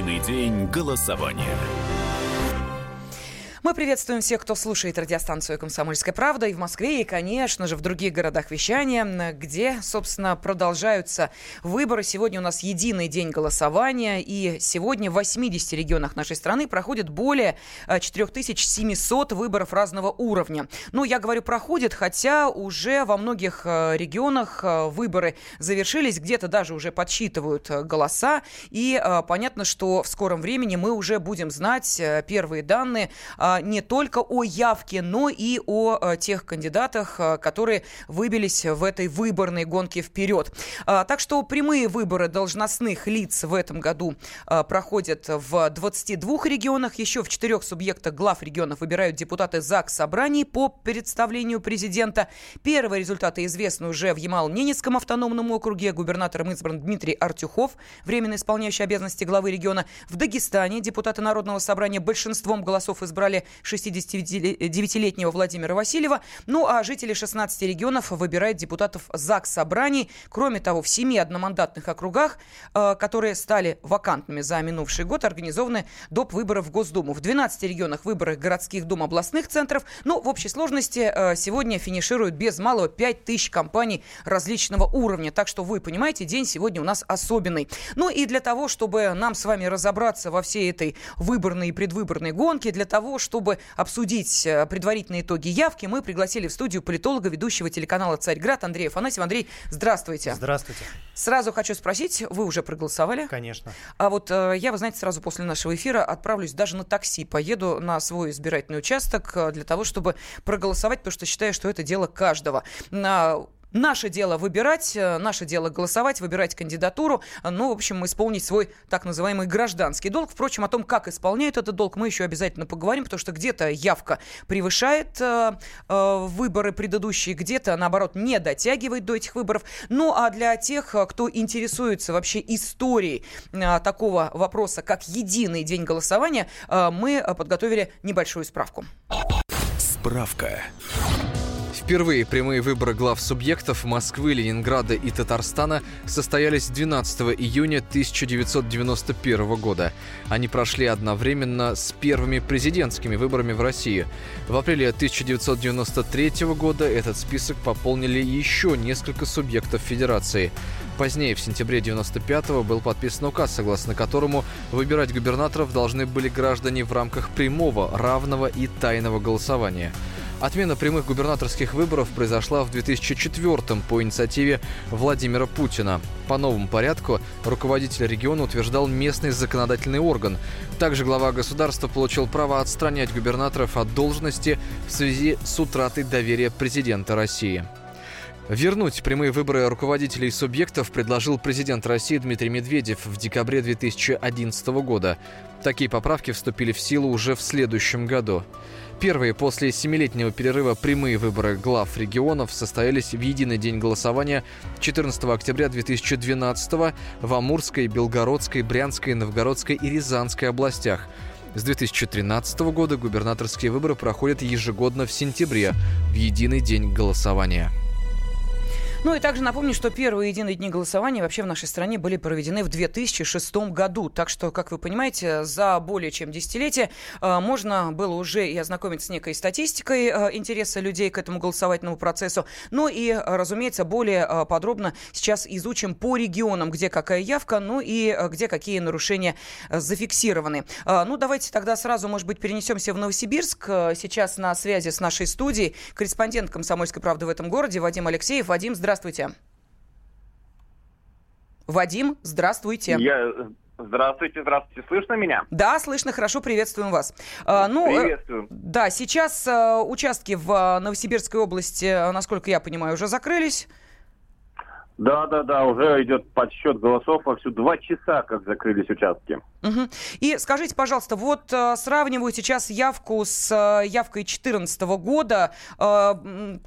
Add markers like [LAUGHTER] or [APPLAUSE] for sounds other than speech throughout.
День голосования. Мы приветствуем всех, кто слушает радиостанцию «Комсомольская правда» и в Москве, и, конечно же, в других городах вещания, где, собственно, продолжаются выборы. Сегодня у нас единый день голосования, и сегодня в 80 регионах нашей страны проходит более 4700 э, выборов разного уровня. Ну, я говорю «проходит», хотя уже во многих э, регионах э, выборы завершились, где-то даже уже подсчитывают голоса, и понятно, что в скором времени мы уже будем знать первые данные не только о явке, но и о а, тех кандидатах, а, которые выбились в этой выборной гонке вперед. Так что прямые выборы должностных лиц в этом году проходят в 22 регионах. Еще в четырех субъектах глав регионов выбирают депутаты ЗАГС собраний по представлению президента. Первые результаты известны уже в Ямал-Ненецком автономном округе. Губернатором избран Дмитрий Артюхов, временно исполняющий обязанности главы региона. В Дагестане депутаты Народного собрания большинством голосов избрали 69-летнего Владимира Васильева. Ну а жители 16 регионов выбирают депутатов ЗАГС собраний. Кроме того, в семи одномандатных округах, э, которые стали вакантными за минувший год, организованы доп. выборы в Госдуму. В 12 регионах выборы городских дум областных центров. Ну, в общей сложности э, сегодня финишируют без малого 5 тысяч компаний различного уровня. Так что вы понимаете, день сегодня у нас особенный. Ну и для того, чтобы нам с вами разобраться во всей этой выборной и предвыборной гонке, для того, чтобы обсудить э, предварительные итоги явки, мы пригласили в студию политолога, ведущего телеканала «Царьград» Андрея Афанасьева. Андрей, здравствуйте. Здравствуйте. Сразу хочу спросить, вы уже проголосовали? Конечно. А вот э, я, вы знаете, сразу после нашего эфира отправлюсь даже на такси, поеду на свой избирательный участок э, для того, чтобы проголосовать, потому что считаю, что это дело каждого. Наше дело выбирать, э, наше дело голосовать, выбирать кандидатуру, ну, в общем, исполнить свой так называемый гражданский долг. Впрочем, о том, как исполняют этот долг, мы еще обязательно поговорим, потому что где-то явка превышает э, э, выборы предыдущие, где-то, наоборот, не дотягивает до этих выборов. Ну, а для тех, э, кто интересуется вообще историей э, такого вопроса, как единый день голосования, э, мы подготовили небольшую справку. Справка. Впервые прямые выборы глав субъектов Москвы, Ленинграда и Татарстана состоялись 12 июня 1991 года. Они прошли одновременно с первыми президентскими выборами в России. В апреле 1993 года этот список пополнили еще несколько субъектов Федерации. Позднее, в сентябре 1995 был подписан указ, согласно которому выбирать губернаторов должны были граждане в рамках прямого, равного и тайного голосования. Отмена прямых губернаторских выборов произошла в 2004 по инициативе Владимира Путина. По новому порядку руководитель региона утверждал местный законодательный орган. Также глава государства получил право отстранять губернаторов от должности в связи с утратой доверия президента России. Вернуть прямые выборы руководителей субъектов предложил президент России Дмитрий Медведев в декабре 2011 года. Такие поправки вступили в силу уже в следующем году. Первые после семилетнего перерыва прямые выборы глав регионов состоялись в единый день голосования 14 октября 2012 в Амурской, Белгородской, Брянской, Новгородской и Рязанской областях. С 2013 года губернаторские выборы проходят ежегодно в сентябре, в единый день голосования. Ну и также напомню, что первые единые дни голосования вообще в нашей стране были проведены в 2006 году. Так что, как вы понимаете, за более чем десятилетие э, можно было уже и ознакомиться с некой статистикой э, интереса людей к этому голосовательному процессу. Ну и, разумеется, более э, подробно сейчас изучим по регионам, где какая явка, ну и где какие нарушения зафиксированы. Ну, давайте тогда сразу, может быть, перенесемся в Новосибирск. Сейчас на связи с нашей студией корреспондент «Комсомольской правды» в этом городе Вадим Алексеев. Вадим, здравствуйте здравствуйте. Вадим, здравствуйте. Я... Здравствуйте, здравствуйте. Слышно меня? Да, слышно, хорошо, приветствуем вас. А, ну, э, Приветствую. Да, сейчас а, участки в Новосибирской области, насколько я понимаю, уже закрылись. Да, да, да, уже идет подсчет голосов вовсю. Два часа, как закрылись участки. Угу. И скажите, пожалуйста, вот э, сравниваю сейчас явку с э, явкой 2014 года. Э,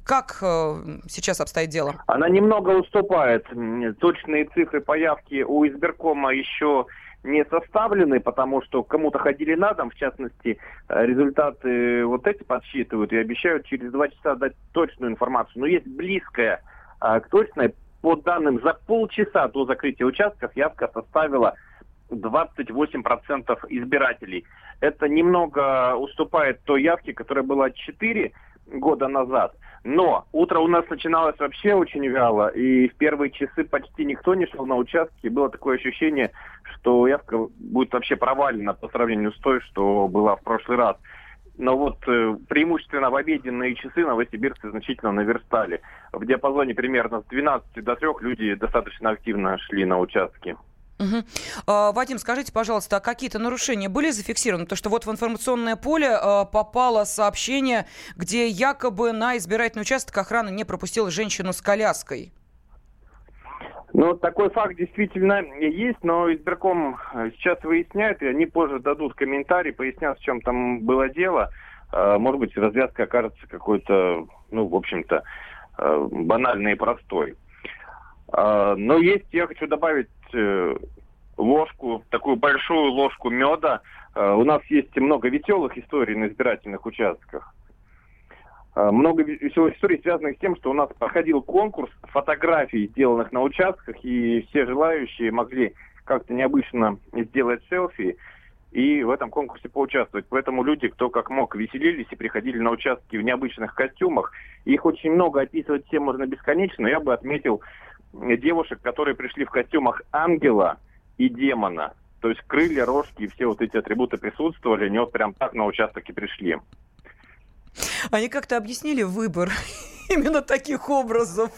как э, сейчас обстоит дело? Она немного уступает. Точные цифры по явке у избиркома еще не составлены, потому что кому-то ходили на дом, в частности, результаты вот эти подсчитывают и обещают через два часа дать точную информацию. Но есть близкая э, к точной по данным, за полчаса до закрытия участков явка составила 28% избирателей. Это немного уступает той явке, которая была 4 года назад. Но утро у нас начиналось вообще очень вяло, и в первые часы почти никто не шел на участки. Было такое ощущение, что явка будет вообще провалена по сравнению с той, что была в прошлый раз. Но вот э, преимущественно в обеденные часы новосибирцы значительно наверстали. В диапазоне примерно с 12 до 3 люди достаточно активно шли на участки. Угу. А, Вадим, скажите, пожалуйста, а какие-то нарушения были зафиксированы? То, что вот в информационное поле а, попало сообщение, где якобы на избирательный участок охрана не пропустила женщину с коляской. Ну, такой факт действительно есть, но избирком э, сейчас выясняет, и они позже дадут комментарий, пояснят, в чем там было дело. А, может быть, развязка окажется какой-то, ну, в общем-то, э, банальной и простой. Но есть, я хочу добавить э, ложку, такую большую ложку меда. У нас есть много веселых историй на избирательных участках. А, много веселых историй, связанных с тем, что у нас проходил конкурс фотографий, сделанных на участках, и все желающие могли как-то необычно сделать селфи и в этом конкурсе поучаствовать. Поэтому люди, кто как мог, веселились и приходили на участки в необычных костюмах. Их очень много, описывать все можно бесконечно. Я бы отметил девушек, которые пришли в костюмах ангела и демона. То есть крылья, рожки и все вот эти атрибуты присутствовали. Они вот прям так на участок и пришли. Они как-то объяснили выбор [LAUGHS] именно таких образов?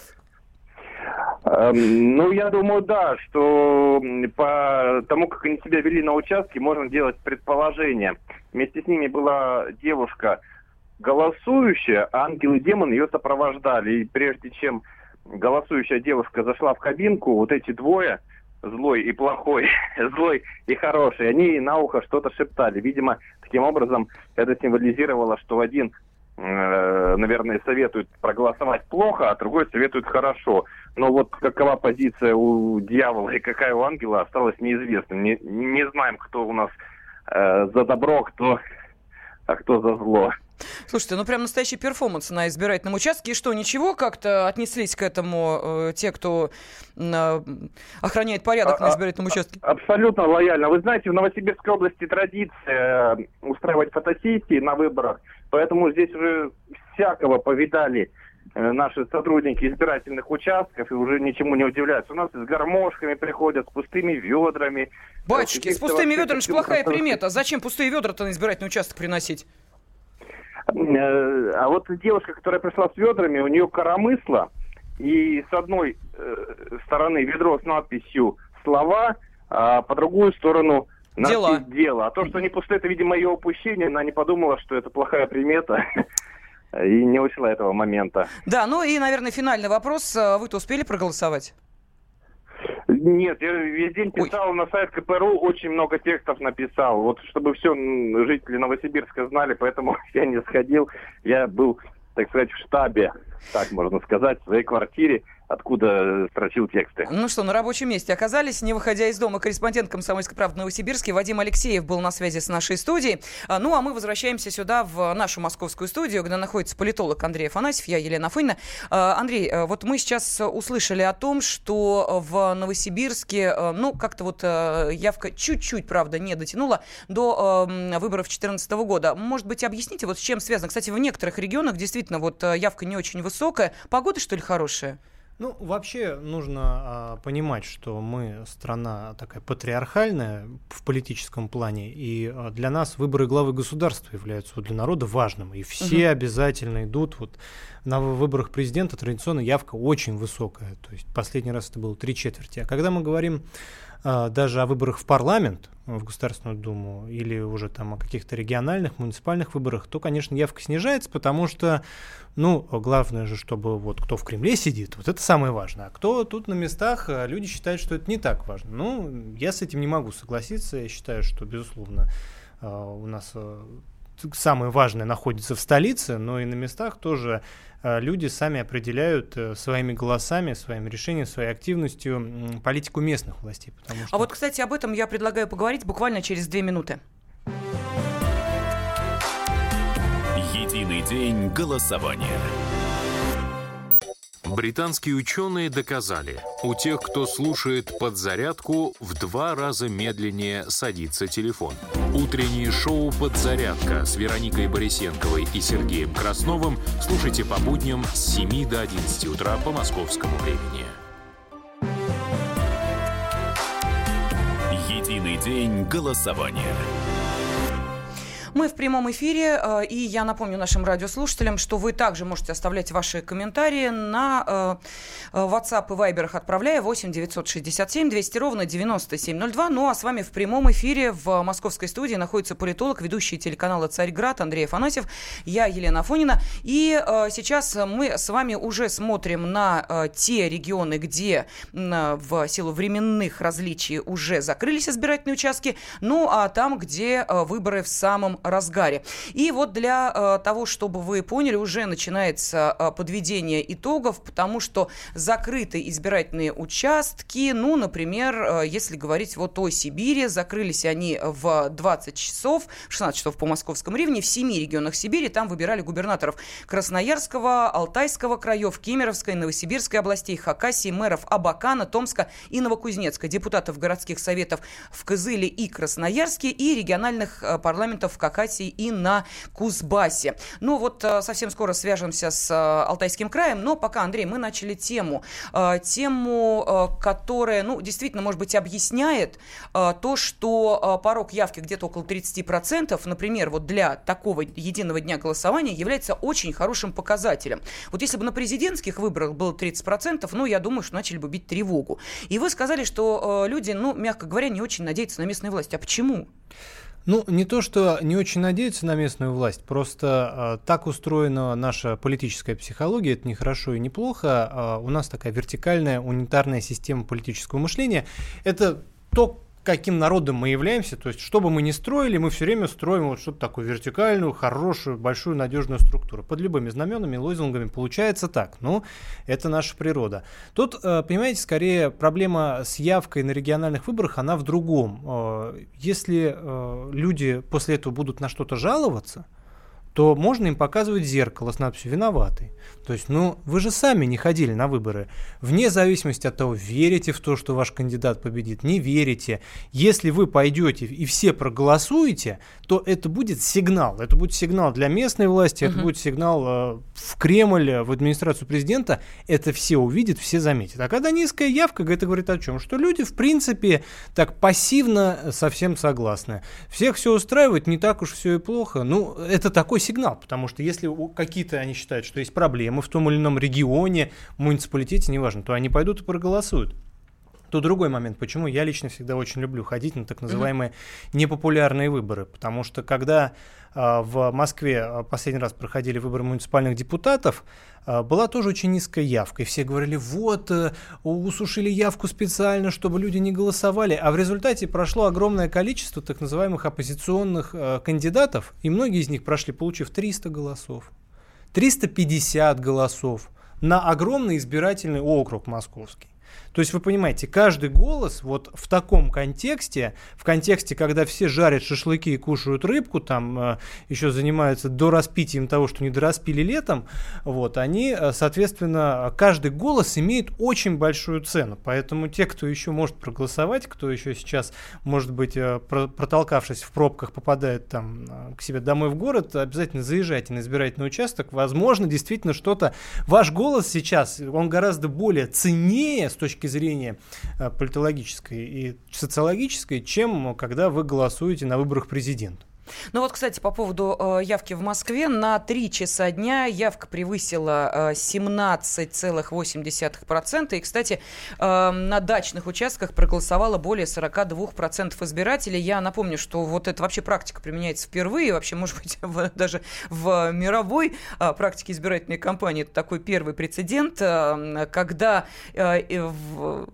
Эм, ну, я думаю, да, что по тому, как они себя вели на участке, можно делать предположение. Вместе с ними была девушка голосующая, а ангел и демон ее сопровождали. И прежде чем голосующая девушка зашла в кабинку, вот эти двое, злой и плохой, [LAUGHS] злой и хороший, они на ухо что-то шептали. Видимо, таким образом это символизировало, что один наверное, советует проголосовать плохо, а другой советует хорошо. Но вот какова позиция у дьявола и какая у ангела осталось неизвестным. Не, не знаем, кто у нас э, за добро, кто, а кто за зло. Слушайте, ну прям настоящий перформанс на избирательном участке. И что, ничего как-то отнеслись к этому э, те, кто э, охраняет порядок а, на избирательном участке? Абсолютно лояльно. Вы знаете, в Новосибирской области традиция э, устраивать фотосессии на выборах, поэтому здесь уже всякого повидали э, наши сотрудники избирательных участков и уже ничему не удивляются. У нас с гармошками приходят, с пустыми ведрами. Батюшки, с пустыми ведрами же плохая примета. Зачем пустые ведра-то на избирательный участок приносить? Э, а вот девушка, которая пришла с ведрами, у нее коромысло, и с одной э, стороны ведро с надписью «слова», а по другую сторону Дела. дело. А то, что они пустые, это, видимо, ее упущение. Она не подумала, что это плохая примета. [LAUGHS] И не учла этого момента. Да, ну и, наверное, финальный вопрос. Вы-то успели проголосовать? Нет, я весь день писал Ой. на сайт КПРУ, очень много текстов написал. Вот чтобы все жители Новосибирска знали, поэтому [LAUGHS] я не сходил. Я был, так сказать, в штабе, так можно сказать, в своей квартире откуда строчил тексты. Ну что, на рабочем месте оказались, не выходя из дома. Корреспондент «Комсомольской правды» Новосибирске Вадим Алексеев был на связи с нашей студией. А, ну, а мы возвращаемся сюда, в нашу московскую студию, где находится политолог Андрей Афанасьев, я Елена Фойна. А, Андрей, э, вот мы сейчас услышали о том, что в Новосибирске, ну, как-то вот явка чуть-чуть, правда, не дотянула до выборов 2014 года. Может быть, объясните, вот с чем связано? Кстати, в некоторых регионах действительно вот явка не очень высокая. Погода, что ли, хорошая? Ну, вообще нужно а, понимать, что мы страна такая патриархальная в политическом плане, и а, для нас выборы главы государства являются вот, для народа важным, и все угу. обязательно идут. Вот на выборах президента традиционно явка очень высокая, то есть последний раз это было три четверти. А когда мы говорим даже о выборах в парламент, в Государственную Думу или уже там о каких-то региональных, муниципальных выборах, то, конечно, явка снижается, потому что, ну, главное же, чтобы вот кто в Кремле сидит, вот это самое важное. А кто тут на местах, а, люди считают, что это не так важно. Ну, я с этим не могу согласиться. Я считаю, что, безусловно, а, у нас самое важное находится в столице, но и на местах тоже Э, люди сами определяют э, своими голосами, своим решением, своей активностью политику местных властей. А что... А вот, кстати, об этом я предлагаю поговорить буквально через две минуты. Единый день голосования. Британские ученые доказали, у тех, кто слушает подзарядку, в два раза медленнее садится телефон. Утреннее шоу «Подзарядка» с Вероникой Борисенковой и Сергеем Красновым слушайте по будням с 7 до 11 утра по московскому времени. Единый день голосования. Мы в прямом эфире, э, и я напомню нашим радиослушателям, что вы также можете оставлять ваши комментарии на э, э, WhatsApp и Viber, отправляя 8 967 200 ровно 9702. Ну а с вами в прямом эфире в московской студии находится политолог, ведущий телеканала «Царьград» Андрей Афанасьев, я Елена Афонина. И сейчас мы с вами уже смотрим на те регионы, где в силу временных различий уже закрылись избирательные участки, ну а там, где выборы в самом разгаре. И вот для э, того, чтобы вы поняли, уже начинается э, подведение итогов, потому что закрыты избирательные участки, ну, например, э, если говорить вот о Сибири, закрылись они в 20 часов, 16 часов по московскому времени, в 7 регионах Сибири, там выбирали губернаторов Красноярского, Алтайского краев, Кемеровской, Новосибирской областей, Хакасии, мэров Абакана, Томска и Новокузнецка, депутатов городских советов в Кызыле и Красноярске и региональных парламентов как Хакасии и на Кузбассе. Ну вот э, совсем скоро свяжемся с э, Алтайским краем, но пока, Андрей, мы начали тему, э, тему, которая, ну, действительно, может быть, объясняет то, что порог явки где-то около 30%, например, вот для такого единого дня голосования является очень хорошим показателем. Вот если бы на президентских выборах было 30%, ну, я думаю, что начали бы бить тревогу. И вы сказали, что люди, ну, мягко говоря, не очень надеются на местные власти. А почему? Ну, не то, что не очень надеются на местную власть, просто э, так устроена наша политическая психология, это не хорошо и не плохо. Э, у нас такая вертикальная, унитарная система политического мышления. Это то, каким народом мы являемся, то есть что бы мы ни строили, мы все время строим вот что-то такое вертикальную, хорошую, большую, надежную структуру. Под любыми знаменами, лозунгами получается так. Ну, это наша природа. Тут, э, понимаете, скорее проблема с явкой на региональных выборах, она в другом. Э, если э, люди после этого будут на что-то жаловаться, то можно им показывать зеркало с надписью «виноватый». То есть, ну, вы же сами не ходили на выборы. Вне зависимости от того, верите в то, что ваш кандидат победит, не верите. Если вы пойдете и все проголосуете, то это будет сигнал. Это будет сигнал для местной власти, угу. это будет сигнал э, в Кремль, в администрацию президента. Это все увидят, все заметят. А когда низкая явка, это говорит о чем? Что люди, в принципе, так пассивно совсем согласны. Всех все устраивает, не так уж все и плохо. Ну, это такой сигнал, потому что если какие-то они считают, что есть проблемы в том или ином регионе, муниципалитете, неважно, то они пойдут и проголосуют. То другой момент, почему я лично всегда очень люблю ходить на так называемые непопулярные выборы, потому что когда в Москве а, последний раз проходили выборы муниципальных депутатов, э, была тоже очень низкая явка, и все говорили, вот, э, усушили явку специально, чтобы люди не голосовали, а в результате прошло огромное количество так называемых оппозиционных кандидатов, и многие из них прошли, получив 300 голосов, 350 голосов на огромный избирательный округ московский. То есть вы понимаете, каждый голос вот в таком контексте, в контексте, когда все жарят шашлыки и кушают рыбку, там э, еще занимаются до распитием того, что не дораспили летом, вот, они, э, соответственно, каждый голос имеет очень большую цену. Поэтому те, кто еще может проголосовать, кто еще сейчас, может быть, э, протолкавшись в пробках, попадает там э, к себе домой в город, обязательно заезжайте на избирательный участок. Возможно, действительно что-то... Ваш голос сейчас, он гораздо более ценнее с точки точки зрения э, политологической и социологической, чем когда вы голосуете на выборах президента. Ну вот, кстати, по поводу э, явки в Москве. На 3 часа дня явка превысила э, 17,8%. И, кстати, э, на дачных участках проголосовало более 42% избирателей. Я напомню, что вот эта вообще практика применяется впервые. Вообще, может быть, [LAUGHS] даже в мировой э, практике избирательной кампании это такой первый прецедент, э, когда э, в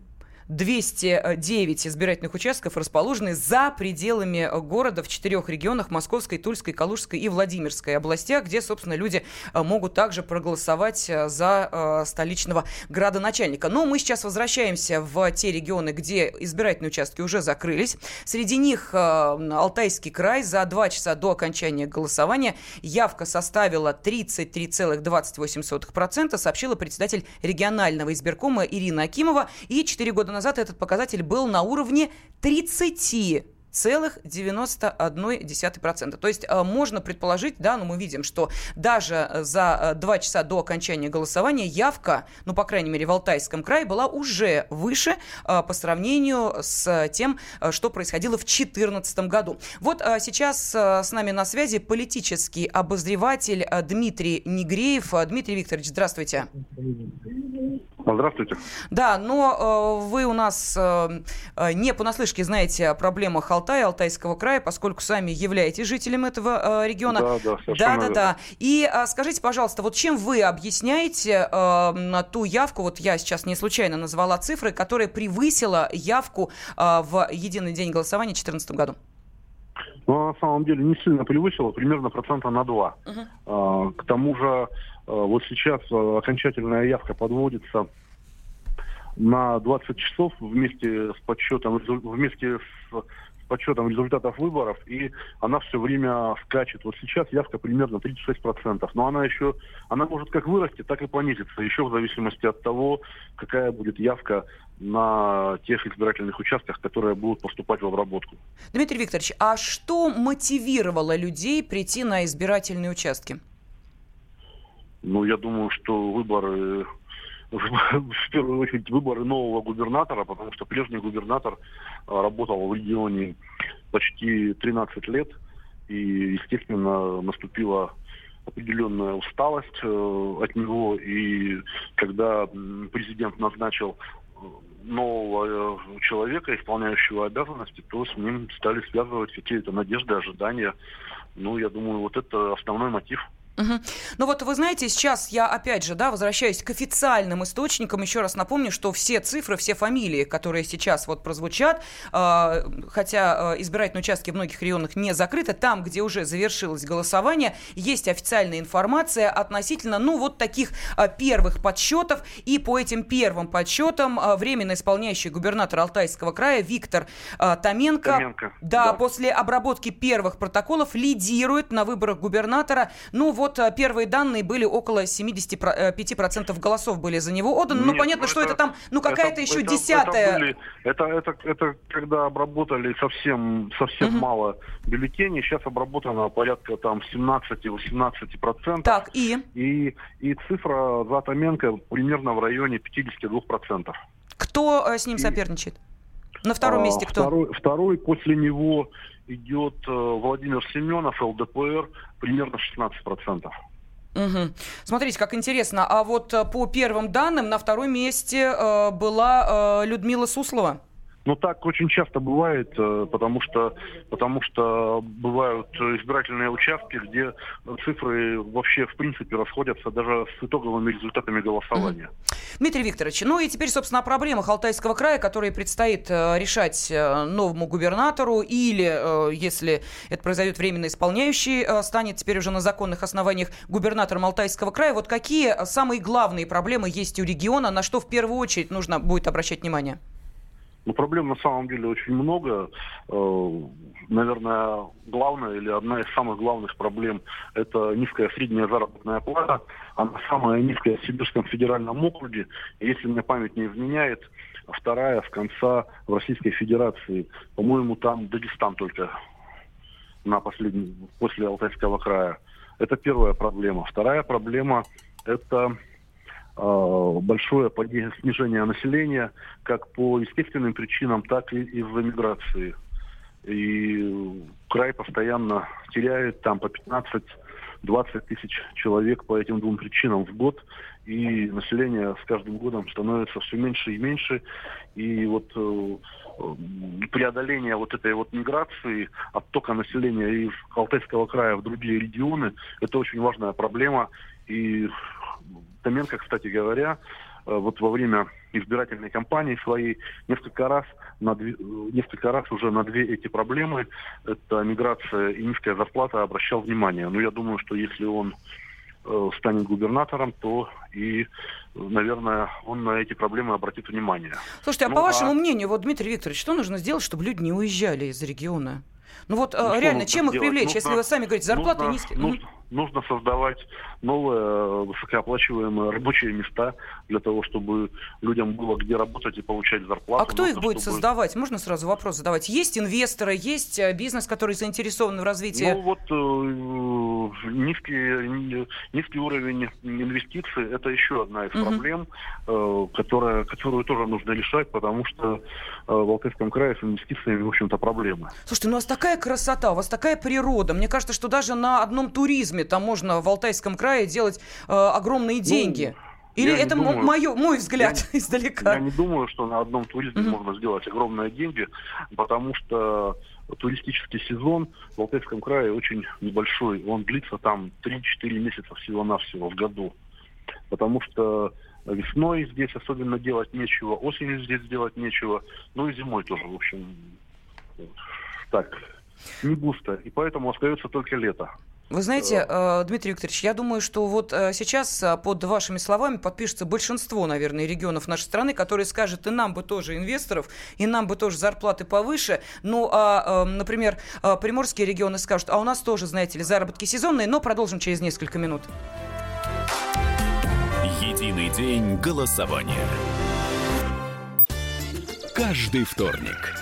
209 избирательных участков расположены за пределами города в четырех регионах Московской, Тульской, Калужской и Владимирской областях, где, собственно, люди могут также проголосовать за столичного градоначальника. Но мы сейчас возвращаемся в те регионы, где избирательные участки уже закрылись. Среди них Алтайский край за два часа до окончания голосования явка составила 33,28%, сообщила председатель регионального избиркома Ирина Акимова. И 4 года назад этот показатель был на уровне 30 целых 91%. То есть э, можно предположить, да, но мы видим, что даже за э, два часа до окончания голосования явка, ну, по крайней мере, в Алтайском крае была уже выше э, по сравнению с тем, что происходило в 2014 году. Вот сейчас с нами на связи политический обозреватель Дмитрий Негреев. Дмитрий Викторович, здравствуйте. Здравствуйте. Да, но э, вы у нас э, не понаслышке знаете о проблемах Алтая, Алтайского края, поскольку сами являетесь жителем этого э, региона. Да, да, да, да, да. И э, скажите, пожалуйста, вот чем вы объясняете э, ту явку, вот я сейчас не случайно назвала цифры, которая превысила явку э, в единый день голосования в 2014 году? Ну, на самом деле не сильно превысила, примерно процента на два. Uh-huh. А, к тому же Э, вот сейчас э, окончательная явка подводится на 20 часов вместе с подсчетом, вместе с подсчетом результатов выборов, и она все время скачет. Вот сейчас явка примерно 36%, но она еще, она может как вырасти, так и понизиться, еще в зависимости от того, какая будет явка на тех избирательных участках, которые будут поступать в обработку. Дмитрий Викторович, а что мотивировало людей прийти на избирательные участки? Ну, я думаю, что выборы, [LAUGHS] в первую очередь, выборы нового губернатора, потому что прежний губернатор а, работал в регионе почти 13 лет, и, естественно, наступила определенная усталость э, от него, и когда президент назначил э, нового э, человека, исполняющего обязанности, то с ним стали связывать какие-то надежды, ожидания. Ну, я думаю, вот это основной мотив. Угу. Ну вот вы знаете, сейчас я опять же, да, возвращаюсь к официальным источникам. Еще раз напомню, что все цифры, все фамилии, которые сейчас вот прозвучат, э, хотя э, избирательные участки в многих регионах не закрыты, там, где уже завершилось голосование, есть официальная информация относительно, ну вот таких э, первых подсчетов. И по этим первым подсчетам э, временно исполняющий губернатор Алтайского края Виктор э, Томенко, Томенко да, да, после обработки первых протоколов лидирует на выборах губернатора. Ну вот э, первые данные были около 75% голосов были за него отданы. Ну, понятно, ну, что это, это там, ну, какая-то еще это, десятая... Это, были, это, это, это когда обработали совсем, совсем угу. мало бюллетеней. Сейчас обработано порядка там 17-18%. Так, и? И, и цифра за Томенко примерно в районе 52%. Кто э, с ним и... соперничает? На втором а, месте кто? Второй, второй после него идет э, Владимир Семенов, ЛДПР, примерно 16%. Угу. Смотрите, как интересно. А вот э, по первым данным на втором месте э, была э, Людмила Суслова. Ну, так очень часто бывает, э, потому что, потому что бывают избирательные участки, где цифры вообще, в принципе, расходятся даже с итоговыми результатами голосования. Mm-hmm. Дмитрий Викторович, ну и теперь, собственно, о проблемах Алтайского края, которые предстоит э, решать э, новому губернатору, или, если это произойдет временно исполняющий, станет теперь уже на законных основаниях губернатором Алтайского края. Вот какие самые главные проблемы есть у региона, на что в первую очередь нужно будет обращать внимание? Ну, проблем на самом деле очень много. Э, наверное, главная или одна из самых главных проблем – это низкая средняя заработная плата. Она самая низкая в Сибирском федеральном округе. Если мне память не изменяет, вторая с конца в Российской Федерации. По-моему, там Дагестан только на последний, после Алтайского края. Это первая проблема. Вторая проблема – это Э, большое снижение населения как по естественным причинам, так и из-за миграции. И край постоянно теряет там по 15-20 тысяч человек по этим двум причинам в год. И население с каждым годом становится все меньше и меньше. И вот э, преодоление вот этой вот миграции, оттока населения из Алтайского края в другие регионы, это очень важная проблема. И Томенко, кстати говоря, э, вот во время избирательной кампании своей несколько раз, на две, несколько раз уже на две эти проблемы, это миграция и низкая зарплата, обращал внимание. Но я думаю, что если он э, станет губернатором, то и, наверное, он на эти проблемы обратит внимание. Слушайте, а ну, по вашему а... мнению, вот, Дмитрий Викторович, что нужно сделать, чтобы люди не уезжали из региона? Ну вот ну, реально, чем их привлечь, нужно, если вы сами говорите, зарплаты нужно, низкие? Нужно, нужно создавать новые э, высокооплачиваемые рабочие места для того, чтобы людям было где работать и получать зарплату. А кто их будет чтобы... создавать? Можно сразу вопрос задавать? Есть инвесторы, есть э, бизнес, который заинтересован в развитии? Ну вот э, низкий, низкий уровень инвестиций – это еще одна из угу. проблем, э, которая, которую тоже нужно решать, потому что э, в Алтайском крае с инвестициями, в общем-то, проблемы. Слушайте, ну у вас такая красота, у вас такая природа. Мне кажется, что даже на одном туризме там можно в Алтайском крае делать э, огромные ну, деньги. Ну, Или это думаю, мое, мой взгляд я, [LAUGHS] издалека? Я не думаю, что на одном туризме mm-hmm. можно сделать огромные деньги, потому что туристический сезон в Алтайском крае очень небольшой. Он длится там 3-4 месяца всего-навсего в году. Потому что весной здесь особенно делать нечего, осенью здесь делать нечего, ну и зимой тоже, в общем, так, не густо. И поэтому остается только лето. Вы знаете, э, Дмитрий Викторович, я думаю, что вот э, сейчас э, под вашими словами подпишется большинство, наверное, регионов нашей страны, которые скажут, и нам бы тоже инвесторов, и нам бы тоже зарплаты повыше. Ну, а, например, приморские регионы скажут, а у нас тоже, знаете ли, заработки сезонные, но продолжим через несколько минут. Единый день голосования. Каждый вторник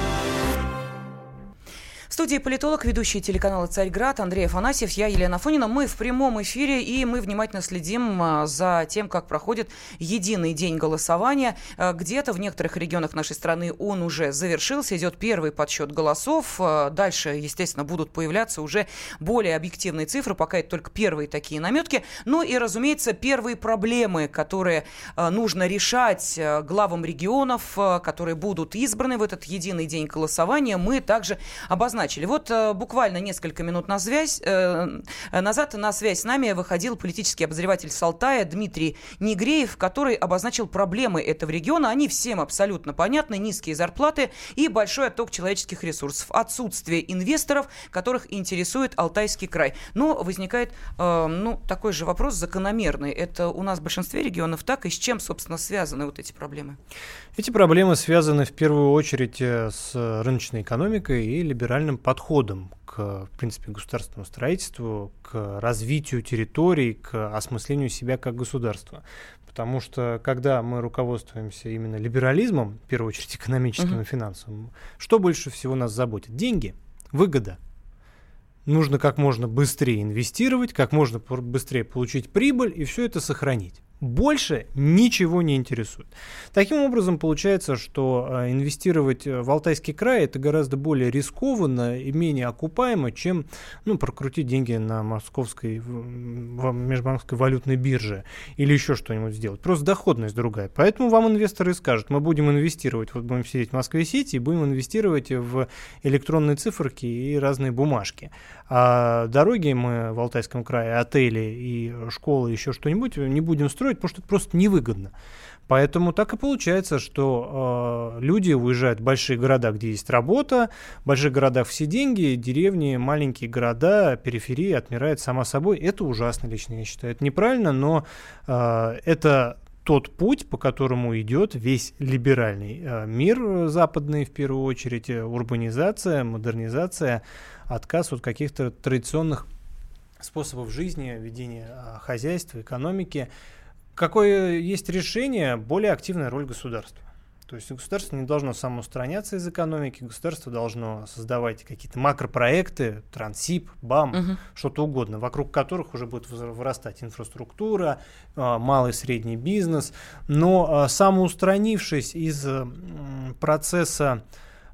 студии политолог, ведущий телеканала «Царьград» Андрей Афанасьев, я Елена Фонина. Мы в прямом эфире, и мы внимательно следим а, за тем, как проходит единый день голосования. А, где-то в некоторых регионах нашей страны он уже завершился, идет первый подсчет голосов. А, дальше, естественно, будут появляться уже более объективные цифры, пока это только первые такие наметки. Ну и, разумеется, первые проблемы, которые нужно решать главам регионов, которые будут избраны в этот единый день голосования, мы также обозначим начали. Вот э, буквально несколько минут на связь, э, назад на связь с нами выходил политический обозреватель Салтая Дмитрий Негреев, который обозначил проблемы этого региона. Они всем абсолютно понятны. Низкие зарплаты и большой отток человеческих ресурсов. Отсутствие инвесторов, которых интересует Алтайский край. Но возникает э, ну, такой же вопрос закономерный. Это у нас в большинстве регионов так, и с чем, собственно, связаны вот эти проблемы? Эти проблемы связаны в первую очередь э, с рыночной экономикой и либеральным подходом к, в принципе, государственному строительству, к развитию территорий, к осмыслению себя как государства. Потому что когда мы руководствуемся именно либерализмом, в первую очередь [LAUGHS] экономическим uh-huh. и финансовым, что больше всего нас заботит? Деньги, выгода. Нужно как можно быстрее инвестировать, как можно быстрее получить прибыль и все это сохранить больше ничего не интересует. Таким образом, получается, что э, инвестировать в Алтайский край это гораздо более рискованно и менее окупаемо, чем ну, прокрутить деньги на московской межбанковской валютной бирже или еще что-нибудь сделать. Просто доходность другая. Поэтому вам инвесторы скажут, мы будем инвестировать, вот будем сидеть в Москве-Сити будем инвестировать в электронные циферки и разные бумажки. А дороги мы в Алтайском крае, отели и школы, еще что-нибудь не будем строить, потому что это просто невыгодно. Поэтому так и получается, что э, люди уезжают в большие города, где есть работа, в больших городах все деньги, деревни, маленькие города, периферия отмирает сама собой. Это ужасно, лично я считаю. Это неправильно, но э, это тот путь, по которому идет весь либеральный э, мир западный, в первую очередь, э, урбанизация, модернизация, отказ от каких-то традиционных способов жизни, ведения хозяйства, экономики. Какое есть решение? Более активная роль государства. То есть государство не должно самоустраняться из экономики, государство должно создавать какие-то макропроекты, Трансип, БАМ, угу. что-то угодно, вокруг которых уже будет вырастать инфраструктура, а, малый и средний бизнес. Но а, самоустранившись из процесса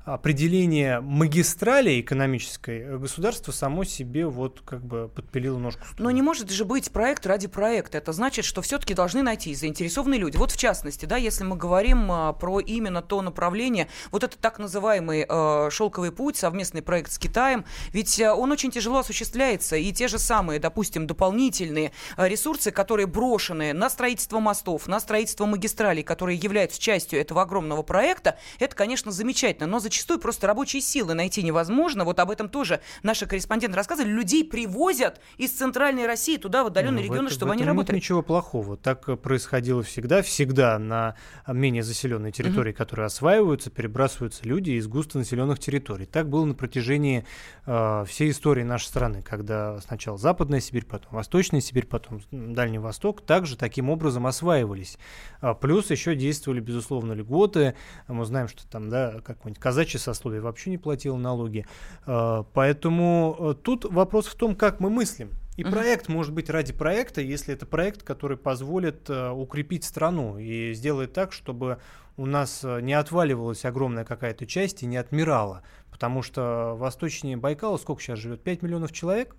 определение магистрали экономической э, государство само себе вот как бы подпилило ножку. Но не может же быть проект ради проекта. Это значит, что все-таки должны найти заинтересованные люди. Вот в частности, да, если мы говорим а, про именно то направление, вот это так называемый э, шелковый путь, совместный проект с Китаем, ведь э, он очень тяжело осуществляется, и те же самые, допустим, дополнительные ресурсы, которые брошены на строительство мостов, на строительство магистралей, которые являются частью этого огромного проекта, это, конечно, замечательно, но зачастую зачастую просто рабочие силы найти невозможно. Вот об этом тоже наши корреспонденты рассказывали. Людей привозят из центральной России туда, в отдаленные ну, регионы, это, чтобы они нет работали. ничего плохого. Так э, происходило всегда. Всегда на менее заселенные территории, угу. которые осваиваются, перебрасываются люди из густонаселенных территорий. Так было на протяжении э, всей истории нашей страны, когда сначала Западная Сибирь, потом Восточная Сибирь, потом Дальний Восток также таким образом осваивались. А плюс еще действовали, безусловно, льготы. Мы знаем, что там, да, какой-нибудь казачий сословие вообще не платило налоги. А, поэтому э, тут вопрос в том, как мы мыслим. И проект может быть ради проекта, если это проект, который позволит uh, укрепить страну и сделает так, чтобы у нас э, не отваливалась огромная какая-то часть и не отмирала. Потому что восточнее Байкала сколько сейчас живет? 5 миллионов человек?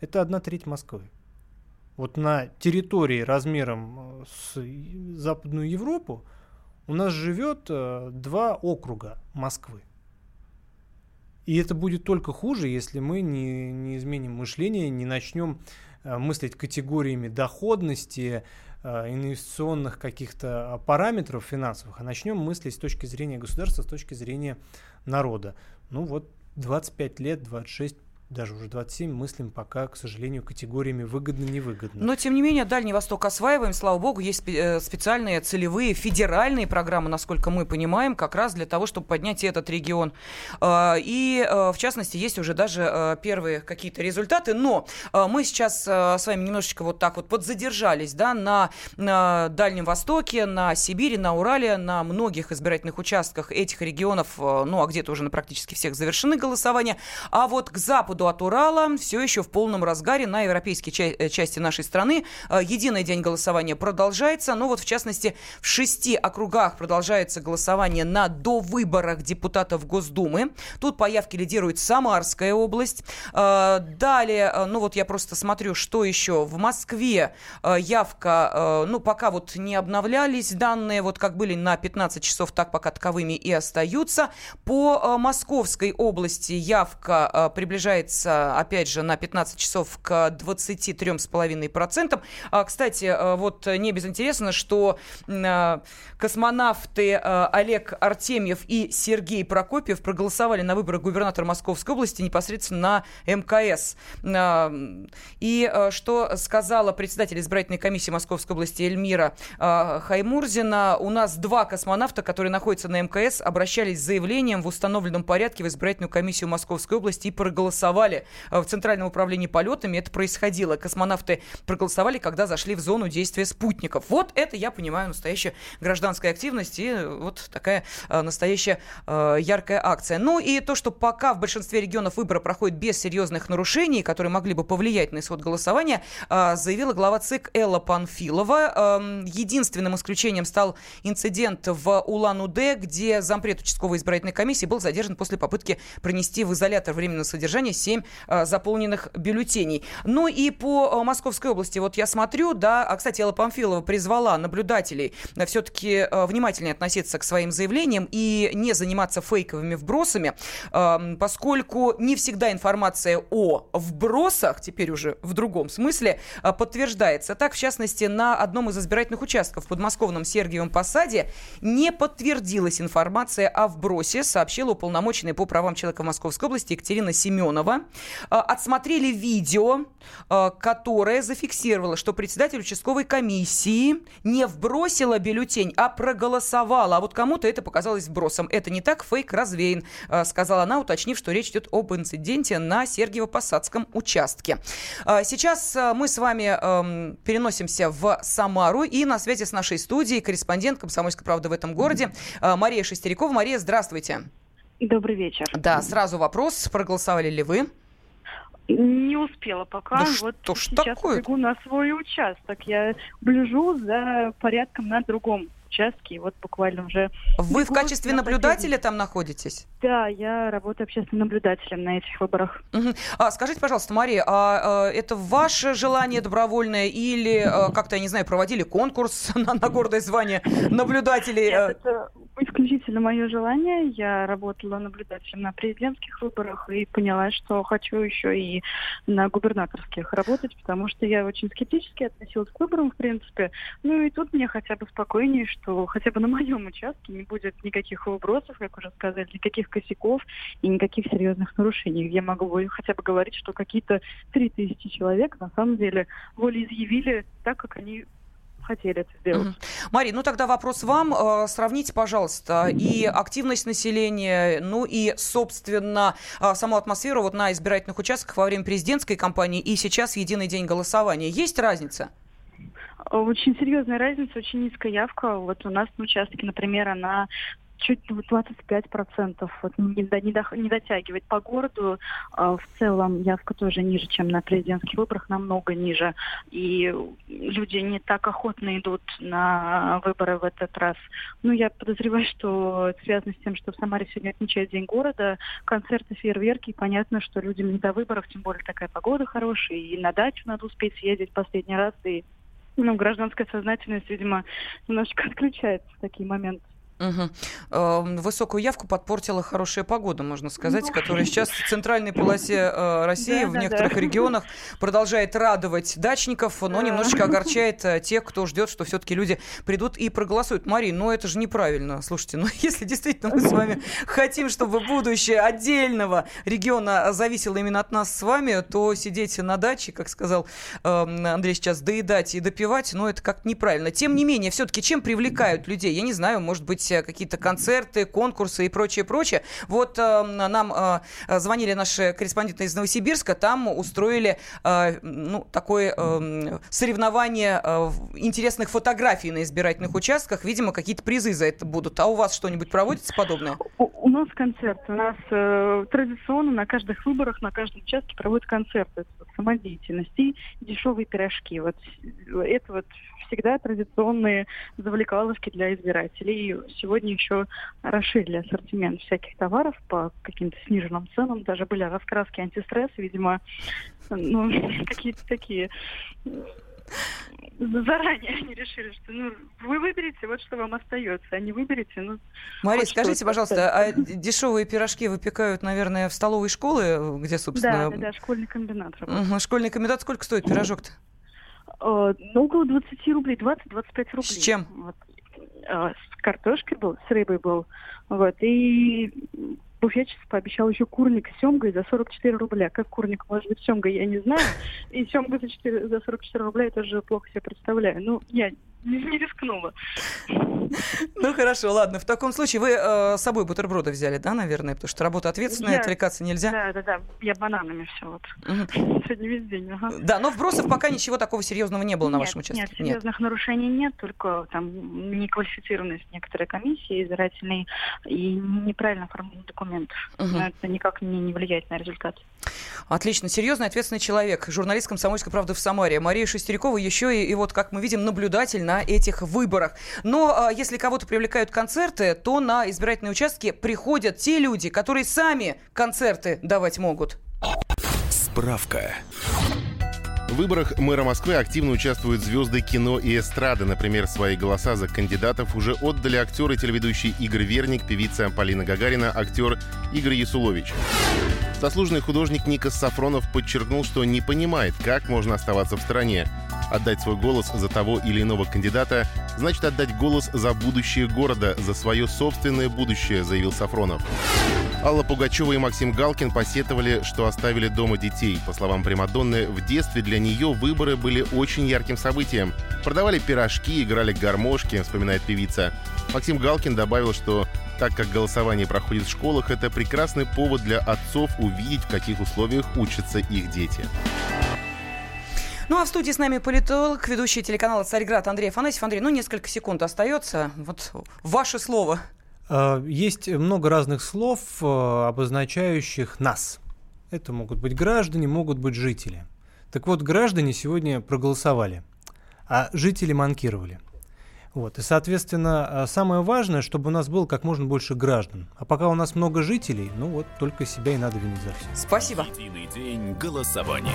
Это одна треть Москвы. Вот на территории размером с Западную Европу у нас живет два округа Москвы. И это будет только хуже, если мы не, не изменим мышление, не начнем э, мыслить категориями доходности, э, инвестиционных каких-то параметров финансовых, а начнем мыслить с точки зрения государства, с точки зрения народа. Ну вот 25 лет, 26 даже уже 27 мыслим пока, к сожалению, категориями выгодно-невыгодно. Но, тем не менее, Дальний Восток осваиваем, слава богу, есть э, специальные целевые федеральные программы, насколько мы понимаем, как раз для того, чтобы поднять этот регион. А, и, э, в частности, есть уже даже э, первые какие-то результаты, но мы сейчас с вами немножечко вот так вот подзадержались, да, на, на Дальнем Востоке, на Сибири, на Урале, на многих избирательных участках этих регионов, ну, а где-то уже на практически всех завершены голосования, а вот к западу западу от Урала все еще в полном разгаре на европейской ча- э, части нашей страны. Э, единый день голосования продолжается, но вот в частности в шести округах продолжается голосование на довыборах депутатов Госдумы. Тут по явке лидирует Самарская область. Э, далее, ну вот я просто смотрю, что еще. В Москве явка, ну пока вот не обновлялись данные, вот как были на 15 часов, так пока таковыми и остаются. По Московской области явка приближается снижается, опять же, на 15 часов к 23,5%. А, кстати, э, вот не безинтересно, что э, космонавты э, Олег Артемьев и Сергей Прокопьев проголосовали на выборах губернатора Московской области непосредственно на МКС. И что сказала председатель избирательной комиссии Московской области Эльмира Хаймурзина, у нас два космонавта, которые находятся на МКС, обращались с заявлением в установленном порядке в избирательную комиссию Московской области и проголосовали проголосовали э, в Центральном управлении полетами. Это происходило. Космонавты проголосовали, когда зашли в зону действия спутников. Вот это, я понимаю, настоящая гражданская активность и вот такая э, настоящая э, яркая акция. Ну и то, что пока в большинстве регионов выборы проходят без серьезных нарушений, которые могли бы повлиять на исход голосования, заявила глава ЦИК Элла Панфилова. Эм, единственным исключением стал инцидент в Улан-Удэ, где зампред участковой избирательной комиссии был задержан после попытки пронести в изолятор временного содержания 7 э, заполненных бюллетеней. Ну и по э, Московской области, вот я смотрю, да, а, кстати, Элла Памфилова призвала наблюдателей э, все-таки внимательнее относиться к своим заявлениям и не заниматься фейковыми вбросами, эм, поскольку не всегда информация о вбросах, теперь уже в другом смысле, подтверждается. Так, в частности, на одном из избирательных участков в подмосковном Сергиевом Посаде не подтвердилась информация о вбросе, сообщила уполномоченная по правам человека в Московской области Екатерина Семенова. Кирова отсмотрели видео, которое зафиксировало, что председатель участковой комиссии не вбросила бюллетень, а проголосовала. А вот кому-то это показалось вбросом. Это не так, фейк развеян, сказала она, уточнив, что речь идет об инциденте на Сергиево-Посадском участке. Сейчас мы с вами эм, переносимся в Самару и на связи с нашей студией корреспондент «Комсомольской правды» в этом городе Мария Шестерякова. Мария, здравствуйте. Добрый вечер. Да, сразу вопрос. Проголосовали ли вы? Не успела пока. Да вот что ж сейчас такое? бегу на свой участок. Я ближу за порядком на другом участке. И вот буквально уже... Вы в качестве на наблюдателя там находитесь? Да, я работаю общественным наблюдателем на этих выборах. А, скажите, пожалуйста, Мария, а, а, это ваше желание добровольное или а, как-то, я не знаю, проводили конкурс [LAUGHS] на, на гордое звание наблюдателей? Нет, это исключительно мое желание. Я работала наблюдателем на президентских выборах и поняла, что хочу еще и на губернаторских работать, потому что я очень скептически относилась к выборам, в принципе. Ну и тут мне хотя бы спокойнее, что хотя бы на моем участке не будет никаких выбросов, как уже сказали, никаких косяков и никаких серьезных нарушений. Я могу хотя бы говорить, что какие-то 3000 человек на самом деле волеизъявили так, как они хотели это сделать. Мгм. Мария, ну тогда вопрос вам. Э, Сравните, пожалуйста, и активность населения, ну и, собственно, э, саму атмосферу вот на избирательных участках во время президентской кампании и сейчас в единый день голосования. Есть разница? Очень серьезная разница, очень низкая явка. Вот у нас на участке, например, она чуть 25% вот, не, до- не, до- не дотягивает. По городу э, в целом явка тоже ниже, чем на президентских выборах, намного ниже. И люди не так охотно идут на выборы в этот раз. Ну, я подозреваю, что это связано с тем, что в Самаре сегодня отмечают День города, концерты, фейерверки. И понятно, что людям не до выборов, тем более такая погода хорошая, и на дачу надо успеть съездить последний раз, и ну, гражданская сознательность, видимо, немножечко отключается в такие моменты. Э, Высокую явку подпортила хорошая погода, можно сказать, Ну. которая сейчас в центральной полосе э, России Да, в некоторых да. регионах продолжает радовать дачников, но немножечко огорчает э, тех, кто ждет, что все-таки люди придут и проголосуют. Мария, ну это же неправильно. Слушайте, ну [LAUGHS] если действительно мы с вами хотим, чтобы будущее отдельного региона зависело именно от нас с вами, то сидеть на даче, как сказал э, Андрей сейчас, доедать и допивать, ну это как-то неправильно. Тем не менее, все-таки чем привлекают людей? Я не знаю, может быть, какие-то концерты, конкурсы и прочее, прочее. Вот э, нам э, звонили наши корреспонденты из Новосибирска, там устроили э, ну, такое э, соревнование э, интересных фотографий на избирательных участках. Видимо, какие-то призы за это будут. А у вас что-нибудь проводится подобное? У, у нас концерт. У нас э, традиционно на каждых выборах, на каждом участке проводят концерты. Самодеятельность и дешевые пирожки. Вот э, это вот всегда традиционные завлекаловки для избирателей. Сегодня еще расширили ассортимент всяких товаров по каким-то сниженным ценам. Даже были раскраски антистресс, видимо, ну, [LAUGHS] какие-то такие э, заранее они решили, что ну, вы выберете, вот что вам остается, а не выберете, ну, Мария, Хоть скажите, пожалуйста, а дешевые пирожки выпекают, наверное, в столовой школы, где, Да, собственно... да, да, школьный комбинат работает. Школьный комитет сколько стоит пирожок-то? Э, Ну, около 20 рублей, 20-25 рублей. С чем? Вот. Э, С картошкой был, с рыбой был. Вот. И буфетчица пообещал еще курник с семгой за 44 рубля. Как курник может быть семгой, я не знаю. И семга за, 4, за 44 рубля я тоже плохо себе представляю. Ну, я не, рискнула. Ну хорошо, ладно. В таком случае вы э, с собой бутерброды взяли, да, наверное? Потому что работа ответственная, Я- отвлекаться нельзя. Да, да, да. Я бананами все вот. Сегодня весь день. Ага. Да, но вбросов пока ничего такого серьезного не было на вашем участке. Нет, серьезных нарушений нет, только там неквалифицированность некоторой комиссии избирательной и неправильно оформление документов. Но это никак не, не влияет на результат. Отлично. Серьезный, ответственный человек. Журналист «Комсомольской правды» в Самаре. Мария Шестерякова еще и, и вот, как мы видим, наблюдатель на этих выборах. Но а, если кого-то привлекают концерты, то на избирательные участки приходят те люди, которые сами концерты давать могут. Справка. В выборах мэра Москвы активно участвуют звезды кино и эстрады. Например, свои голоса за кандидатов уже отдали актер и телеведущий Игорь Верник, певица Полина Гагарина, актер Игорь Ясулович. Заслуженный художник Никас Сафронов подчеркнул, что не понимает, как можно оставаться в стороне. Отдать свой голос за того или иного кандидата значит отдать голос за будущее города, за свое собственное будущее, заявил Сафронов. Алла Пугачева и Максим Галкин посетовали, что оставили дома детей. По словам Примадонны, в детстве для нее выборы были очень ярким событием. Продавали пирожки, играли гармошки, вспоминает певица. Максим Галкин добавил, что так как голосование проходит в школах, это прекрасный повод для отцов увидеть, в каких условиях учатся их дети. Ну а в студии с нами политолог, ведущий телеканала «Царьград» Андрей Афанасьев. Андрей, ну несколько секунд остается. Вот ваше слово. А, есть много разных слов, а, обозначающих нас. Это могут быть граждане, могут быть жители. Так вот, граждане сегодня проголосовали, а жители манкировали. Вот. И, соответственно, а, самое важное, чтобы у нас было как можно больше граждан. А пока у нас много жителей, ну вот только себя и надо винить за все. Спасибо. Единый день голосования.